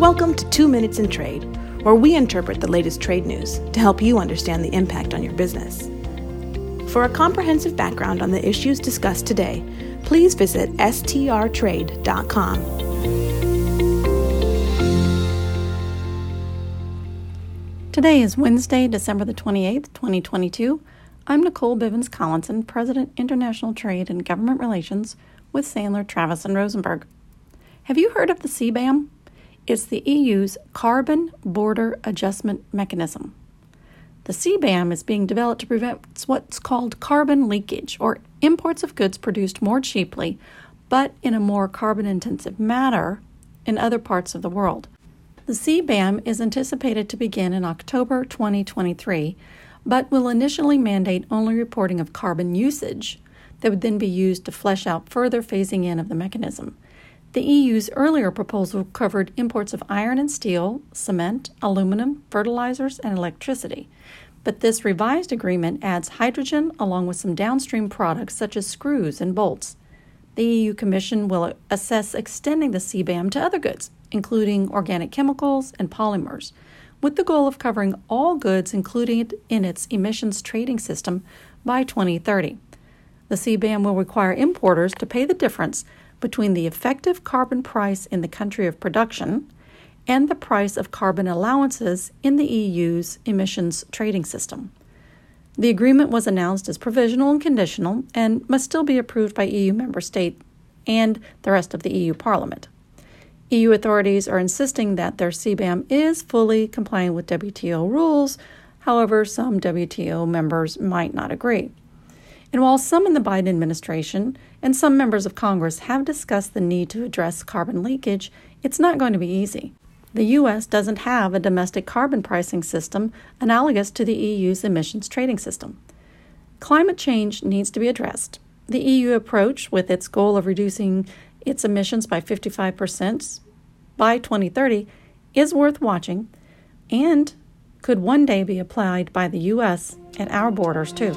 Welcome to Two Minutes in Trade, where we interpret the latest trade news to help you understand the impact on your business. For a comprehensive background on the issues discussed today, please visit strtrade.com. Today is Wednesday, December the 28th, 2022. I'm Nicole Bivens Collinson, President, International Trade and Government Relations with Sandler, Travis, and Rosenberg. Have you heard of the CBAM? It's the EU's Carbon Border Adjustment Mechanism. The CBAM is being developed to prevent what's called carbon leakage, or imports of goods produced more cheaply but in a more carbon intensive manner in other parts of the world. The CBAM is anticipated to begin in October 2023, but will initially mandate only reporting of carbon usage that would then be used to flesh out further phasing in of the mechanism. The EU's earlier proposal covered imports of iron and steel, cement, aluminum, fertilizers, and electricity. But this revised agreement adds hydrogen along with some downstream products such as screws and bolts. The EU Commission will assess extending the CBAM to other goods, including organic chemicals and polymers, with the goal of covering all goods included in its emissions trading system by 2030. The CBAM will require importers to pay the difference between the effective carbon price in the country of production and the price of carbon allowances in the EU's emissions trading system. The agreement was announced as provisional and conditional and must still be approved by EU member states and the rest of the EU Parliament. EU authorities are insisting that their CBAM is fully compliant with WTO rules, however, some WTO members might not agree. And while some in the Biden administration and some members of Congress have discussed the need to address carbon leakage, it's not going to be easy. The U.S. doesn't have a domestic carbon pricing system analogous to the EU's emissions trading system. Climate change needs to be addressed. The EU approach, with its goal of reducing its emissions by 55% by 2030, is worth watching and could one day be applied by the U.S. at our borders, too.